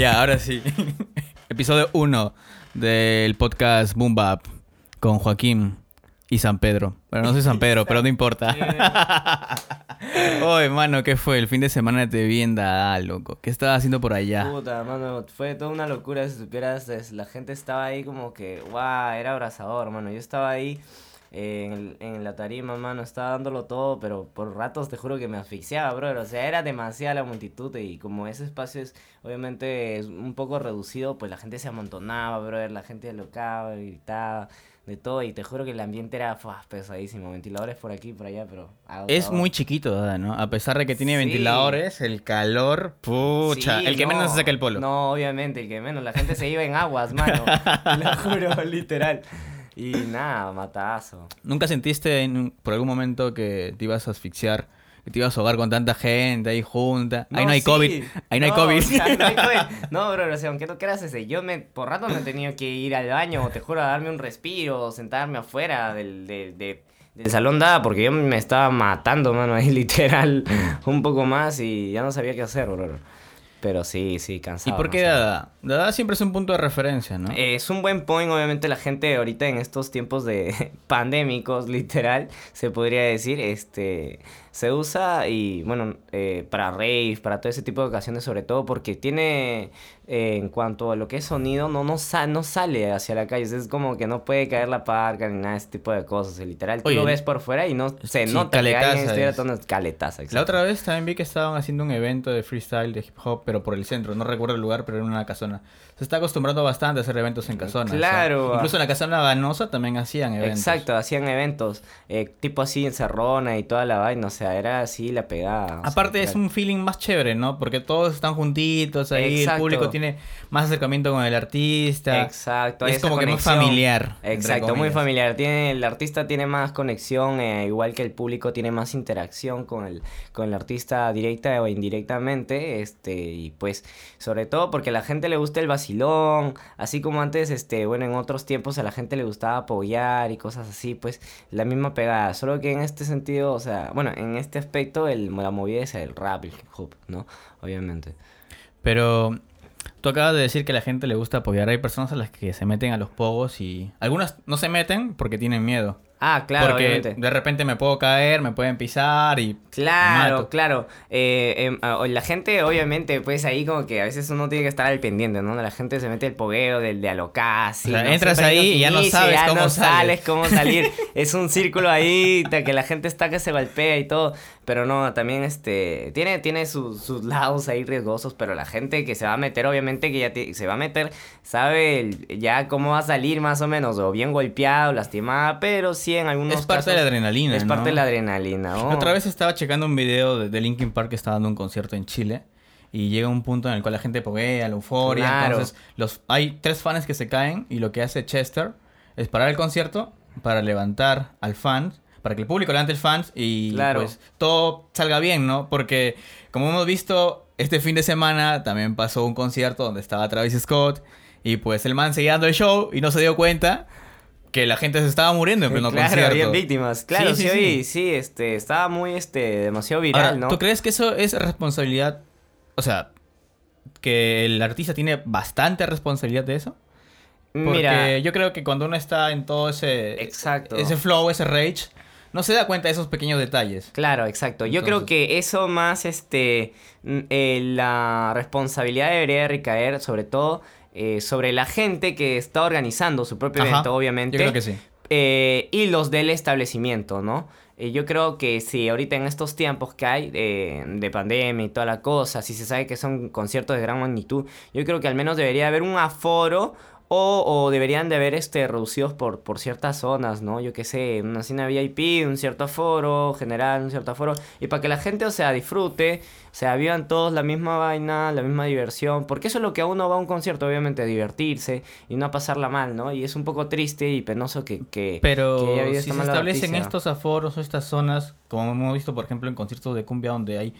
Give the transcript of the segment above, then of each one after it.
Ya, ahora sí. Episodio 1 del podcast Boom Bap con Joaquín y San Pedro. Bueno, no soy San Pedro, pero no importa. Oye, mano, ¿qué fue? El fin de semana te vi en Dada, loco. ¿Qué estabas haciendo por allá? Puta, mano, fue toda una locura, si supieras, es- la gente estaba ahí como que, guau, era abrazador, mano. Yo estaba ahí eh, en, el- en la tarima, mano, estaba dándolo todo, pero por ratos te juro que me asfixiaba, brother. O sea, era demasiada la multitud y como ese espacio es, obviamente, es un poco reducido, pues la gente se amontonaba, brother, la gente locaba, gritaba, de todo, y te juro que el ambiente era fuah, pesadísimo. Ventiladores por aquí por allá, pero... Es muy chiquito, ¿no? A pesar de que tiene Sí. ventiladores, el calor, pucha. Sí, el que menos no, se saca el polo. No, obviamente, el que menos. La gente se iba en aguas, mano. Lo juro, literal. Y nada, matazo. ¿Nunca sentiste en- por algún momento que te ibas a asfixiar, que te ibas a ahogar con tanta gente ahí junta? ahí no hay sí. COVID. Ahí no, hay COVID. o sea, no hay COVID. No, bro, o sea, aunque no creas ese, yo me, por rato me he tenido que ir al baño, te juro, a darme un respiro, o sentarme afuera del, de- de- del salón dada, porque yo me estaba matando, mano, ahí literal, un poco más y ya no sabía qué hacer, bro. Pero sí, sí, ¿Y cansado. por qué. Dada? Dada siempre es un punto de referencia, ¿no? Eh, Es un buen point, obviamente la gente ahorita en estos tiempos de pandémicos, literal, se podría decir, este, se usa y bueno, eh, para rave, para todo ese tipo de ocasiones sobre todo, porque tiene, eh, en cuanto a lo que es sonido, no, no, sa- no sale hacia la calle, es como que no puede caer la parca ni nada de ese tipo de cosas, y literal, tú lo ves por fuera y no se sí, nota que alguien estuviera es. tomando caletaza, La otra vez también vi que estaban haciendo un evento de freestyle, de hip hop, pero por el centro. No recuerdo el lugar, pero era una casona. Se está acostumbrando bastante a hacer eventos en casonas. ¿no? Claro. Incluso en la casona Ganosa también hacían eventos. Exacto, hacían eventos, eh, tipo así en Cerrona y toda la vaina, o sea, era así la pegada. sea, Aparte es claro. un feeling más chévere, ¿no? Porque todos están juntitos ahí, el público tiene más acercamiento con el artista. Exacto, Es como que más familiar. Exacto, muy familiar. Tiene, el artista tiene más conexión, eh, igual que el público tiene más interacción con el, con el artista directa o indirectamente, este, y pues, sobre todo porque a la gente le gusta el vacilón, así como antes, este, bueno, en otros tiempos a la gente le gustaba apoyar y cosas así, pues, la misma pegada, solo que en este sentido, o sea, bueno, en este aspecto, el, la movida es el rap, el hop, ¿no? Obviamente. Pero tú acabas de decir que a la gente le gusta apoyar. Hay personas a las que se meten a los pogos y algunas no se meten porque tienen miedo. Ah, claro, porque obviamente. de repente me puedo caer, me pueden pisar y Claro, mato. claro. Eh, em, ah, la gente, obviamente, pues ahí como que a veces uno tiene que estar al pendiente, ¿no? La gente se mete el pogueo del de alocasi. O sea, ¿no? entras Siempre ahí y ya no sabes ya cómo no sales. cómo salir. es un círculo ahí, que la gente está que se golpea y todo. Pero no, también este, tiene, tiene sus, sus lados ahí riesgosos, pero la gente que se va a meter, obviamente que ya te- se va a meter, sabe el- ya cómo va a salir más o menos, o bien golpeado, lastimada, pero sí en algunos es parte de la adrenalina. Es parte de la adrenalina. La Otra vez estaba checando un video de, de Linkin Park que estaba dando un concierto en Chile y llega un punto en el cual la gente poguea, la euforia. Claro. Entonces, los, hay tres fans que se caen y lo que hace Chester es parar el concierto para levantar al fan, para que el público levante el fans y Claro. pues todo salga bien, ¿no? Porque como hemos visto, este fin de semana también pasó un concierto donde estaba Travis Scott y pues el man seguía dando el show y no se dio cuenta que la gente se estaba muriendo en pleno claro, concierto. habían víctimas. Claro, Sí, sí, sí, sí. sí, este, estaba muy, este, demasiado viral, Ahora, ¿no? ¿tú crees que eso es responsabilidad? O sea, que el artista tiene bastante responsabilidad de eso. Porque Mira, yo creo que cuando uno está en todo ese, Exacto. ese flow, ese rage, no se da cuenta de esos pequeños detalles. claro, exacto. Yo creo que eso más, este, eh, la responsabilidad debería recaer sobre todo eh, sobre la gente que está organizando su propio Ajá, evento, obviamente. Yo creo que sí. eh, y los del establecimiento, ¿no? Eh, yo creo que si ahorita en estos tiempos que hay eh, de pandemia y toda la cosa, si se sabe que son conciertos de gran magnitud, yo creo que al menos debería haber un aforo o, o deberían de haber este, reducidos por, por ciertas zonas, ¿no? Yo qué sé, una cena VIP, un cierto aforo general, un cierto aforo, y para que la gente, o sea, disfrute, o sea, vivan todos la misma vaina, la misma diversión, porque eso es lo que a uno va a un concierto, obviamente, a divertirse y no a pasarla mal, ¿no? Y es un poco triste y penoso que... que Pero que haya si se establecen noticia. estos aforos o estas zonas, como hemos visto, por ejemplo, en conciertos de cumbia donde hay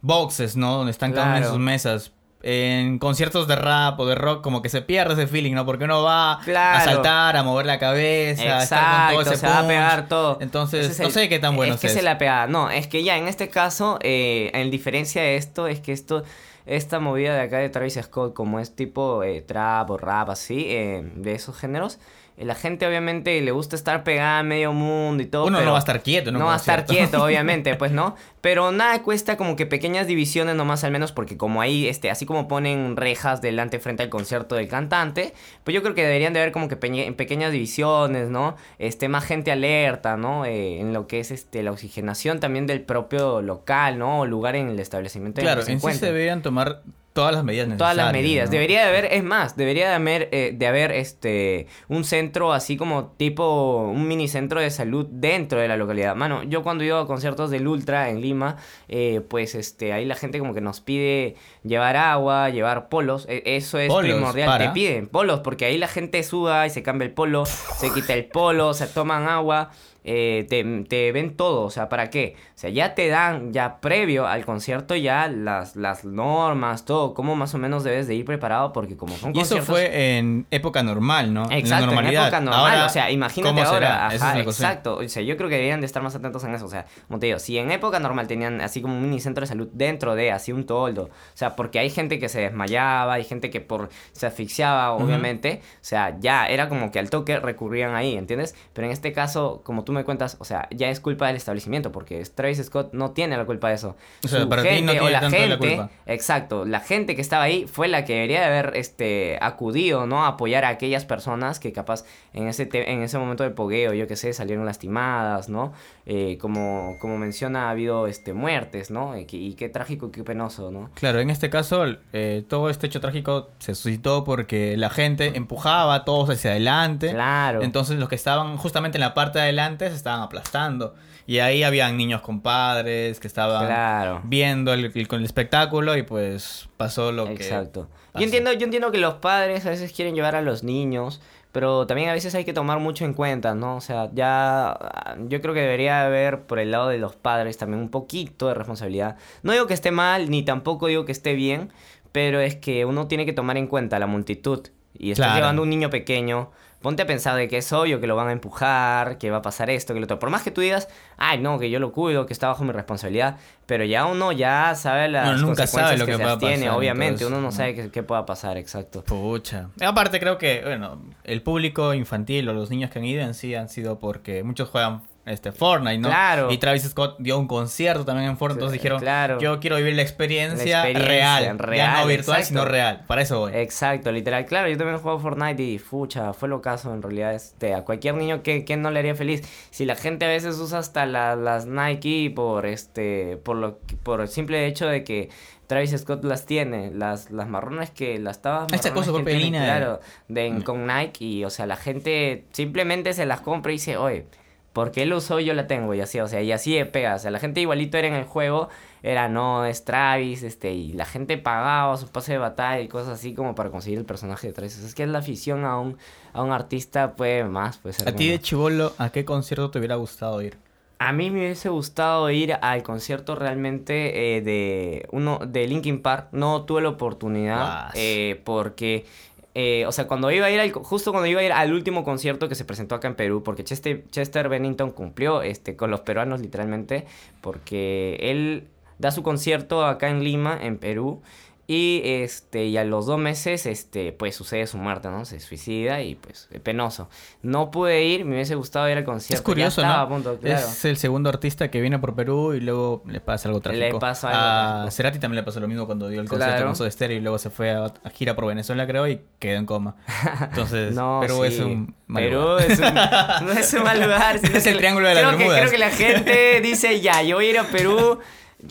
boxes, ¿no? Donde están cada uno en sus mesas. En conciertos de rap o de rock, como que se pierde ese feeling, ¿no? Porque uno va Claro. a saltar, a mover la cabeza, a estar con todo ese se va a pegar todo. Entonces, Ese es no sé qué tan bueno es que es se la pegada. No, es que ya en este caso, eh, en diferencia de esto, es que esto esta movida de acá de Travis Scott, como es tipo eh, trap o rap, así, eh, de esos géneros, la gente obviamente le gusta estar pegada a medio mundo y todo. Uno pero no va a estar quieto, ¿no? No va a estar quieto, obviamente, pues no. Pero nada cuesta como que pequeñas divisiones nomás al menos porque como ahí, este, así como ponen rejas delante frente al concierto del cantante, pues yo creo que deberían de haber como que peñe- pequeñas divisiones, ¿no? Este, más gente alerta, ¿no? Eh, en lo que es este, la oxigenación también del propio local, ¿no? O lugar en el establecimiento en Claro, que se en sí se deberían tomar todas las medidas necesarias. Todas las medidas. ¿no? Debería de haber, es más, debería de haber, eh, de haber este un centro así como tipo un mini centro de salud dentro de la localidad. Mano, yo cuando iba a conciertos del Ultra en Lima, eh, pues este ahí la gente como que nos pide llevar agua, llevar polos. E- eso es Polos, primordial. para. Te piden polos porque ahí la gente suda y se cambia el polo, se quita el polo, se toman agua. Eh, te, te ven todo, o sea, ¿para qué? O sea, ya te dan, ya previo al concierto, ya las, las normas, todo, cómo más o menos debes de ir preparado, porque como son Y eso fue en época normal, ¿no? Exacto, en la en época normal, Ahora, o sea, imagínate ahora, ajá, es exacto, o sea, yo creo que deberían de estar más atentos en eso, o sea, como te digo, si en época normal tenían así como un mini centro de salud dentro de, así un toldo, o sea, porque hay gente que se desmayaba, hay gente que por se asfixiaba, obviamente, o sea, ya era como que al toque recurrían ahí, ¿entiendes? Pero en este caso, como tú me cuentas, o sea, ya es culpa del establecimiento, porque Travis Scott no tiene la culpa de eso. O sea, Su para ti no gente o tiene la tanto la gente, culpa. Exacto, la gente que estaba ahí fue la que debería de haber este, acudido, ¿no? A apoyar a aquellas personas que capaz en ese, en ese momento de pogueo, yo qué sé, salieron lastimadas, ¿no? Eh, como, como menciona, ha habido este, muertes, ¿no? Y, qué- y qué trágico, qué penoso, ¿no? Claro, en este caso, eh, todo este hecho trágico se suscitó porque la gente empujaba a todos hacia adelante. Claro. Entonces los que estaban justamente en la parte de adelante se estaban aplastando. Y ahí habían niños con padres que estaban Claro. viendo el, el- espectáculo y pues pasó lo que... Exacto. Yo entiendo, yo entiendo que los padres a veces quieren llevar a los niños, pero también a veces hay que tomar mucho en cuenta, ¿no? O sea, ya ah, yo creo que debería haber por el lado de los padres también un poquito de responsabilidad. No digo que esté mal, ni tampoco digo que esté bien, pero es que uno tiene que tomar en cuenta la multitud. Y estás Claro. llevando un niño pequeño, ponte a pensar de que es obvio que lo van a empujar, que va a pasar esto, que lo otro. Por más que tú digas, ay, no, que yo lo cuido, que está bajo mi responsabilidad, pero ya uno ya sabe las Uno nunca consecuencias sabe lo que, que se pasar, obviamente, uno no ¿no? sabe qué, qué pueda pasar, exacto. Pucha. Aparte creo que, bueno, el público infantil o los niños que han ido en sí han sido porque muchos juegan este Fortnite, ¿no? Claro. Y Travis Scott dio un concierto también en Fortnite, entonces dijeron, Claro. yo quiero vivir la experiencia, La experiencia real, ya real, no virtual, exacto. sino real. Para eso voy. Exacto, literal. Claro, yo también juego Fortnite y fucha, fue lo caso en realidad. Este, a cualquier niño que, que no le haría feliz. Si la gente a veces usa hasta la- las Nike por este, por lo por el simple hecho de que Travis Scott las tiene, las, las marrones que las tabas Esta cosa de- claro, de, con Nike y o sea, la gente simplemente se las compra y dice, oye, porque él lo usó yo la tengo y así, o sea, y así de pega, o sea, la gente igualito era en el juego, era no, es Travis, este, y la gente pagaba su pase de batalla y cosas así como para conseguir el personaje de Travis. Es que es la afición a un, a un artista, pues, más, pues, A ti de chivolo, ¿a qué concierto te hubiera gustado ir? A mí me hubiese gustado ir al concierto realmente eh, de uno de Linkin Park. No tuve la oportunidad eh, porque, eh, o sea, cuando iba a ir al, justo cuando iba a ir al último concierto que se presentó acá en Perú, porque Chester, Bennington cumplió este con los peruanos literalmente, porque él da su concierto acá en Lima, en Perú. Y este, y a los dos meses, este, pues sucede su muerte, ¿no? Se suicida y pues penoso. No pude ir, me hubiese gustado ir al concierto. Es curioso, ya estaba ¿no? a punto, claro. Es el segundo artista que viene por Perú y luego le pasa algo trágico. pasa algo A. Cerati también le pasó lo mismo cuando dio el concierto Claro. con Soda Stereo y luego se fue a, a gira por Venezuela, creo, y quedó en coma. Entonces, No, Perú es un mal Perú lugar. es un, no es un mal lugar. Es el triángulo de las creo que, creo que la gente dice, ya, yo voy a ir a Perú,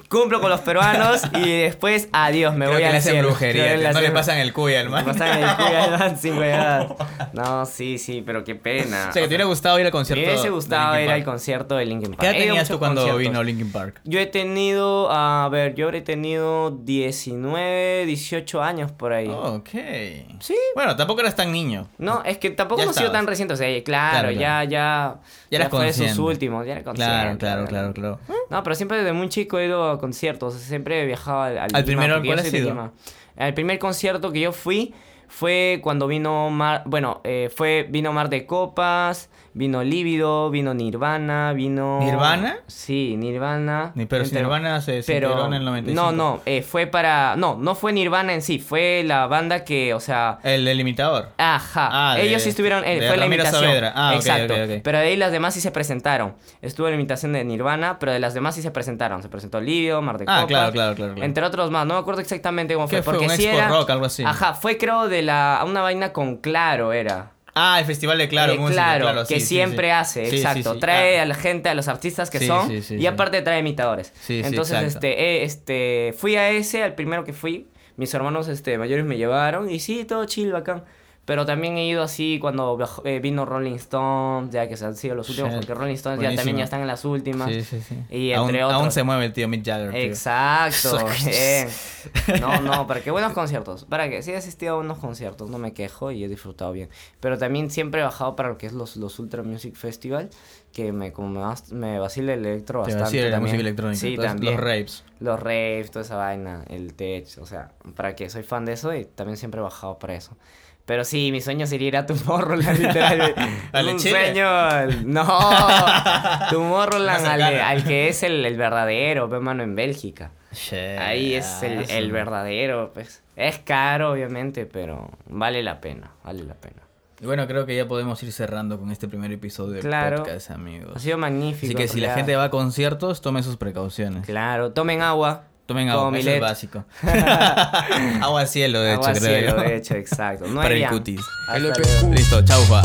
cumplo con los peruanos y después, adiós, me Creo voy que al le hacen cielo. brujería, Creo que que no le hacen- pasan el cuy al man. Me pasan el al man. No, sí, sí, pero qué pena. O sea, que te hubiera gustado ir al Me concierto. hubiese de gustado Linkin ir al Park. concierto de Linkin Park. ¿Qué edad He ido a tenías tú muchos cuando conciertos. vino Linkin Park? Yo he tenido, a ver, yo habré tenido 19, 18 años por ahí. Ok. Sí. Bueno, tampoco eras tan niño. No, es que tampoco Ya no ha sido estabas. tan reciente. O sea, claro, Claro, ya, ya. Ya eras fue de sus últimos, ya era consciente. Claro, claro, claro, claro. No, pero siempre desde muy chico he ido a conciertos. Siempre he viajado al, al, primer concierto que yo fui fue cuando vino Mar, bueno, eh, fue vino Mar de Copas, vino Lívido, vino Nirvana, vino ¿Nirvana? Sí, Nirvana. Ni- pero si Nirvana se, se pero en el 95. no, no, eh, fue para no, no fue Nirvana en sí, fue la banda que, o sea, El, el imitador. Ajá, Ah, de- ellos sí estuvieron, eh, de fue la imitación. Saavedra. Ah, Exacto. ok, ok. Pero de ahí las demás sí se presentaron. Estuvo la imitación de Nirvana, pero de las demás sí se presentaron. Se presentó Livio, Mar de Ah, claro, claro, claro, claro. Entre otros más. No me acuerdo exactamente cómo fue. ¿Qué fue? Porque ¿Un sí Expo era. Rock, algo así? Ajá, fue creo de la una vaina con Claro era. Ah, el Festival de Claro, Eh, música, claro, claro, que sí, siempre sí. hace, Sí, exacto. Trae Ah, a la gente, a los artistas que son, y aparte trae imitadores. Entonces, este, eh, este, fui a ese, al primero que fui. Mis hermanos este, mayores me llevaron, y sí, todo chill, bacán. Pero también he ido así cuando eh, vino Rolling Stones, ya que se han sido los últimos, Shit, porque Rolling Stones ya también buenísimo. ya están en las últimas. Sí, sí, sí. Y aún, entre aún otros. se mueve el tío Mick Jagger. tío. Exacto. No, no, para que buenos conciertos. Para que sí he asistido a unos conciertos, no me quejo y he disfrutado bien. Pero también siempre he bajado para lo que es los, los Ultra Music Festival, que me, como me, vas- me vacila el electro Te bastante. vacila la música electrónica. Sí, todos también. Los raves. Los raves, toda esa vaina, el tech, o sea, para que soy fan de eso y también siempre he bajado para eso. Pero sí, mi sueño sería ir a Tomorrowland, literal. ¿Al de un Chile? sueño. No, Tomorrowland, al, al que es el, el verdadero, ve mano, en Bélgica. Ahí es el, el verdadero, pues. Es caro, obviamente, pero vale la pena, vale la pena. Y bueno, creo que ya podemos ir cerrando con este primer episodio del Claro. podcast, amigos. Ha sido magnífico. Así que si la gente va a conciertos, tome sus precauciones. Claro, tomen agua. Tomen Como agua, eso es básico. agua cielo, de agua hecho, creo cielo, yo. de hecho, exacto. No Para hay el cutis. Hasta. Listo, chaufa.